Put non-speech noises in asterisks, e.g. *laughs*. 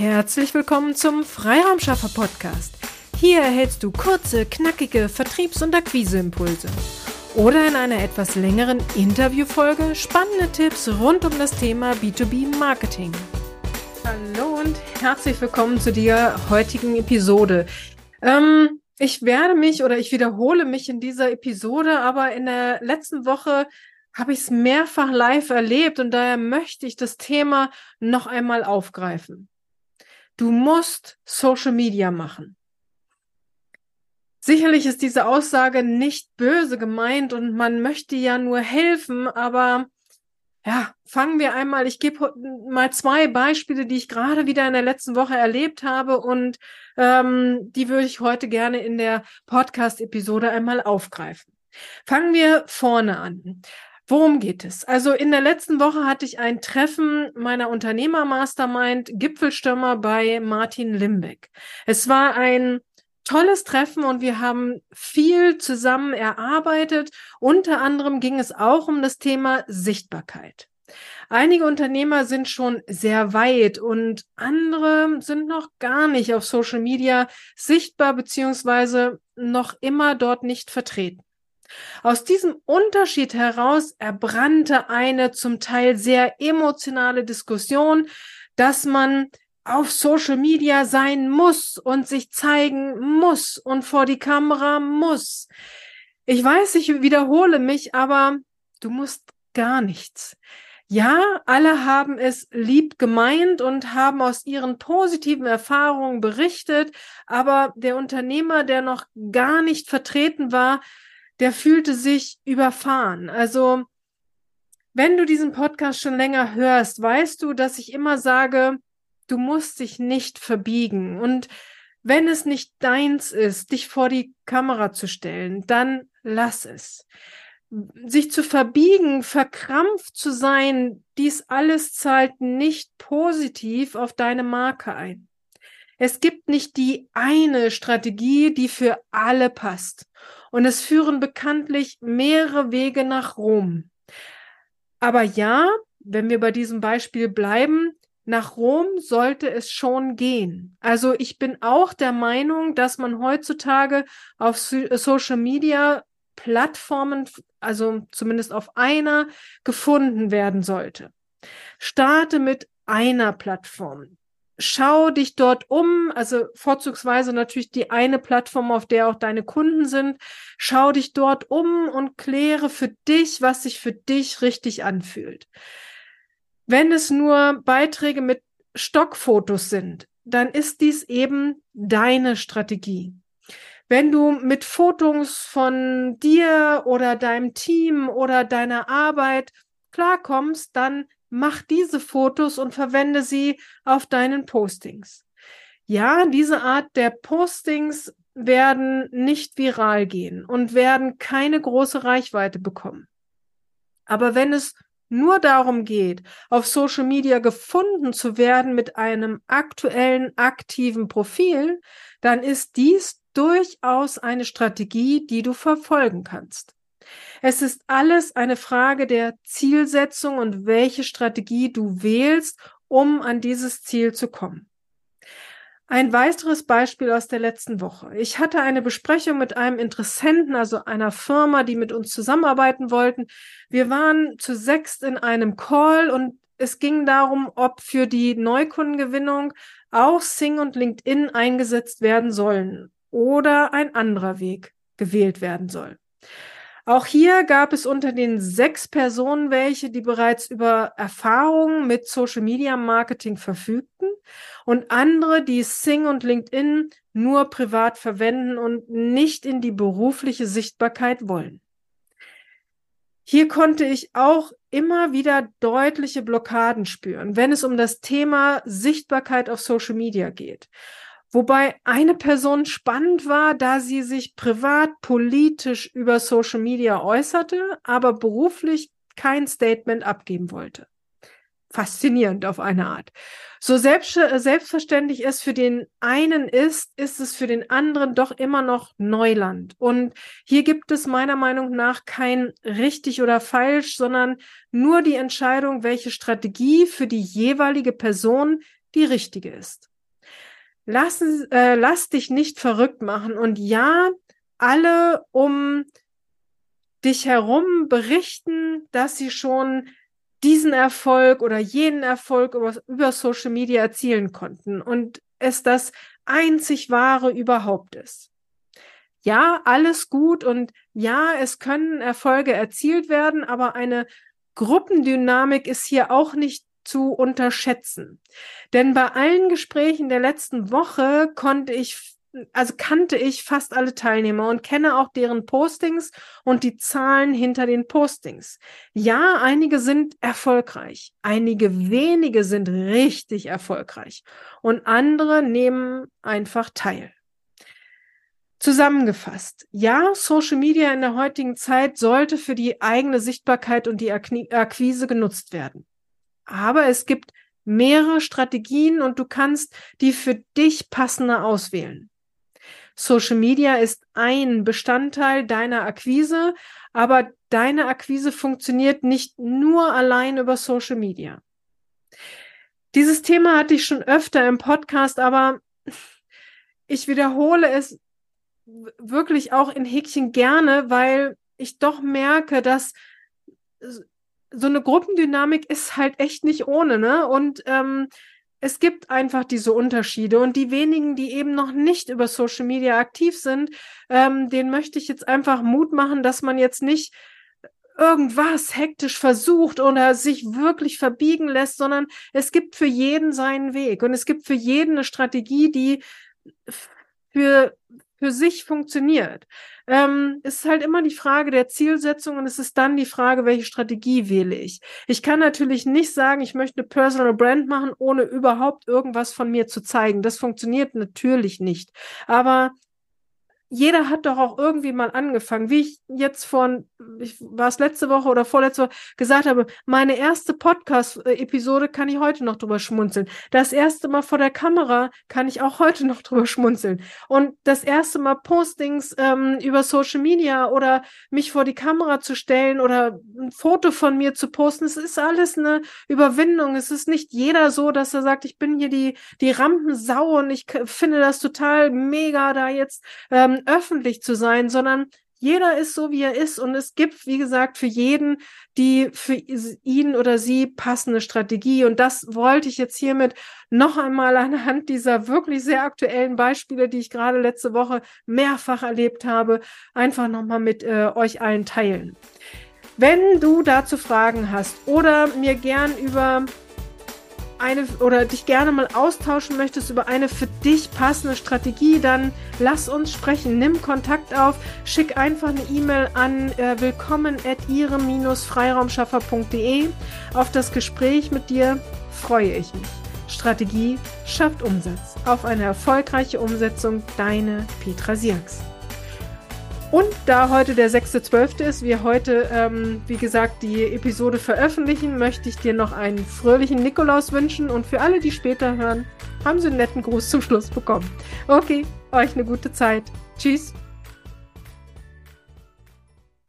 Herzlich willkommen zum Freiraumschaffer Podcast. Hier erhältst du kurze, knackige Vertriebs- und Akquiseimpulse. Oder in einer etwas längeren Interviewfolge spannende Tipps rund um das Thema B2B Marketing. Hallo und herzlich willkommen zu der heutigen Episode. Ähm, ich werde mich oder ich wiederhole mich in dieser Episode, aber in der letzten Woche habe ich es mehrfach live erlebt und daher möchte ich das Thema noch einmal aufgreifen. Du musst Social Media machen. Sicherlich ist diese Aussage nicht böse gemeint und man möchte ja nur helfen, aber ja, fangen wir einmal, ich gebe mal zwei Beispiele, die ich gerade wieder in der letzten Woche erlebt habe und ähm, die würde ich heute gerne in der Podcast-Episode einmal aufgreifen. Fangen wir vorne an. Worum geht es? Also in der letzten Woche hatte ich ein Treffen meiner Unternehmer-Mastermind Gipfelstürmer bei Martin Limbeck. Es war ein tolles Treffen und wir haben viel zusammen erarbeitet. Unter anderem ging es auch um das Thema Sichtbarkeit. Einige Unternehmer sind schon sehr weit und andere sind noch gar nicht auf Social Media sichtbar beziehungsweise noch immer dort nicht vertreten. Aus diesem Unterschied heraus erbrannte eine zum Teil sehr emotionale Diskussion, dass man auf Social Media sein muss und sich zeigen muss und vor die Kamera muss. Ich weiß, ich wiederhole mich, aber du musst gar nichts. Ja, alle haben es lieb gemeint und haben aus ihren positiven Erfahrungen berichtet, aber der Unternehmer, der noch gar nicht vertreten war, der fühlte sich überfahren. Also, wenn du diesen Podcast schon länger hörst, weißt du, dass ich immer sage, du musst dich nicht verbiegen. Und wenn es nicht deins ist, dich vor die Kamera zu stellen, dann lass es. Sich zu verbiegen, verkrampft zu sein, dies alles zahlt nicht positiv auf deine Marke ein. Es gibt nicht die eine Strategie, die für alle passt und es führen bekanntlich mehrere Wege nach Rom. Aber ja, wenn wir bei diesem Beispiel bleiben, nach Rom sollte es schon gehen. Also ich bin auch der Meinung, dass man heutzutage auf Social Media Plattformen, also zumindest auf einer, gefunden werden sollte. Starte mit einer Plattform schau dich dort um, also vorzugsweise natürlich die eine Plattform, auf der auch deine Kunden sind. Schau dich dort um und kläre für dich, was sich für dich richtig anfühlt. Wenn es nur Beiträge mit Stockfotos sind, dann ist dies eben deine Strategie. Wenn du mit Fotos von dir oder deinem Team oder deiner Arbeit klarkommst, dann mach diese Fotos und verwende sie auf deinen Postings. Ja, diese Art der Postings werden nicht viral gehen und werden keine große Reichweite bekommen. Aber wenn es nur darum geht, auf Social Media gefunden zu werden mit einem aktuellen, aktiven Profil, dann ist dies durchaus eine Strategie, die du verfolgen kannst. Es ist alles eine Frage der Zielsetzung und welche Strategie du wählst, um an dieses Ziel zu kommen. Ein weiteres Beispiel aus der letzten Woche. Ich hatte eine Besprechung mit einem Interessenten, also einer Firma, die mit uns zusammenarbeiten wollten. Wir waren zu sechst in einem Call und es ging darum, ob für die Neukundengewinnung auch Sing und LinkedIn eingesetzt werden sollen oder ein anderer Weg gewählt werden soll. Auch hier gab es unter den sechs Personen welche, die bereits über Erfahrungen mit Social Media Marketing verfügten und andere, die Sing und LinkedIn nur privat verwenden und nicht in die berufliche Sichtbarkeit wollen. Hier konnte ich auch immer wieder deutliche Blockaden spüren, wenn es um das Thema Sichtbarkeit auf Social Media geht. Wobei eine Person spannend war, da sie sich privat politisch über Social Media äußerte, aber beruflich kein Statement abgeben wollte. Faszinierend auf eine Art. So selbst, selbstverständlich es für den einen ist, ist es für den anderen doch immer noch Neuland. Und hier gibt es meiner Meinung nach kein richtig oder falsch, sondern nur die Entscheidung, welche Strategie für die jeweilige Person die richtige ist. Lass, äh, lass dich nicht verrückt machen. Und ja, alle um dich herum berichten, dass sie schon diesen Erfolg oder jenen Erfolg über, über Social Media erzielen konnten und es das einzig wahre überhaupt ist. Ja, alles gut und ja, es können Erfolge erzielt werden, aber eine Gruppendynamik ist hier auch nicht zu unterschätzen. Denn bei allen Gesprächen der letzten Woche konnte ich also kannte ich fast alle Teilnehmer und kenne auch deren Postings und die Zahlen hinter den Postings. Ja, einige sind erfolgreich, einige wenige sind richtig erfolgreich und andere nehmen einfach teil. Zusammengefasst, ja, Social Media in der heutigen Zeit sollte für die eigene Sichtbarkeit und die Akquise genutzt werden. Aber es gibt mehrere Strategien und du kannst die für dich passende auswählen. Social Media ist ein Bestandteil deiner Akquise, aber deine Akquise funktioniert nicht nur allein über Social Media. Dieses Thema hatte ich schon öfter im Podcast, aber ich wiederhole es wirklich auch in Häkchen gerne, weil ich doch merke, dass so eine Gruppendynamik ist halt echt nicht ohne, ne? Und ähm, es gibt einfach diese Unterschiede und die wenigen, die eben noch nicht über Social Media aktiv sind, ähm, denen möchte ich jetzt einfach Mut machen, dass man jetzt nicht irgendwas hektisch versucht oder sich wirklich verbiegen lässt, sondern es gibt für jeden seinen Weg und es gibt für jeden eine Strategie, die für, für sich funktioniert. Ähm, es ist halt immer die Frage der Zielsetzung und es ist dann die Frage, welche Strategie wähle ich. Ich kann natürlich nicht sagen, ich möchte eine Personal Brand machen, ohne überhaupt irgendwas von mir zu zeigen. Das funktioniert natürlich nicht. Aber jeder hat doch auch irgendwie mal angefangen, wie ich jetzt vor, ich war es letzte Woche oder vorletzte Woche gesagt habe, meine erste Podcast-Episode kann ich heute noch drüber schmunzeln. Das erste Mal vor der Kamera kann ich auch heute noch drüber schmunzeln. Und das erste Mal Postings ähm, über Social Media oder mich vor die Kamera zu stellen oder ein Foto von mir zu posten, es ist alles eine Überwindung. Es ist nicht jeder so, dass er sagt, ich bin hier die, die Rampensau und ich finde das total mega, da jetzt ähm, öffentlich zu sein, sondern jeder ist so, wie er ist. Und es gibt, wie gesagt, für jeden die für ihn oder sie passende Strategie. Und das wollte ich jetzt hiermit noch einmal *laughs* anhand dieser wirklich sehr aktuellen Beispiele, die ich gerade letzte Woche mehrfach erlebt habe, einfach nochmal mit äh, euch allen teilen. Wenn du dazu Fragen hast oder mir gern über eine oder dich gerne mal austauschen möchtest über eine für dich passende Strategie, dann lass uns sprechen. Nimm Kontakt auf, schick einfach eine E-Mail an äh, willkommen at ihre-freiraumschaffer.de. Auf das Gespräch mit dir freue ich mich. Strategie schafft Umsatz. Auf eine erfolgreiche Umsetzung, deine Petra Sierks. Und da heute der 6.12. ist, wir heute, ähm, wie gesagt, die Episode veröffentlichen, möchte ich dir noch einen fröhlichen Nikolaus wünschen. Und für alle, die später hören, haben sie einen netten Gruß zum Schluss bekommen. Okay, euch eine gute Zeit. Tschüss.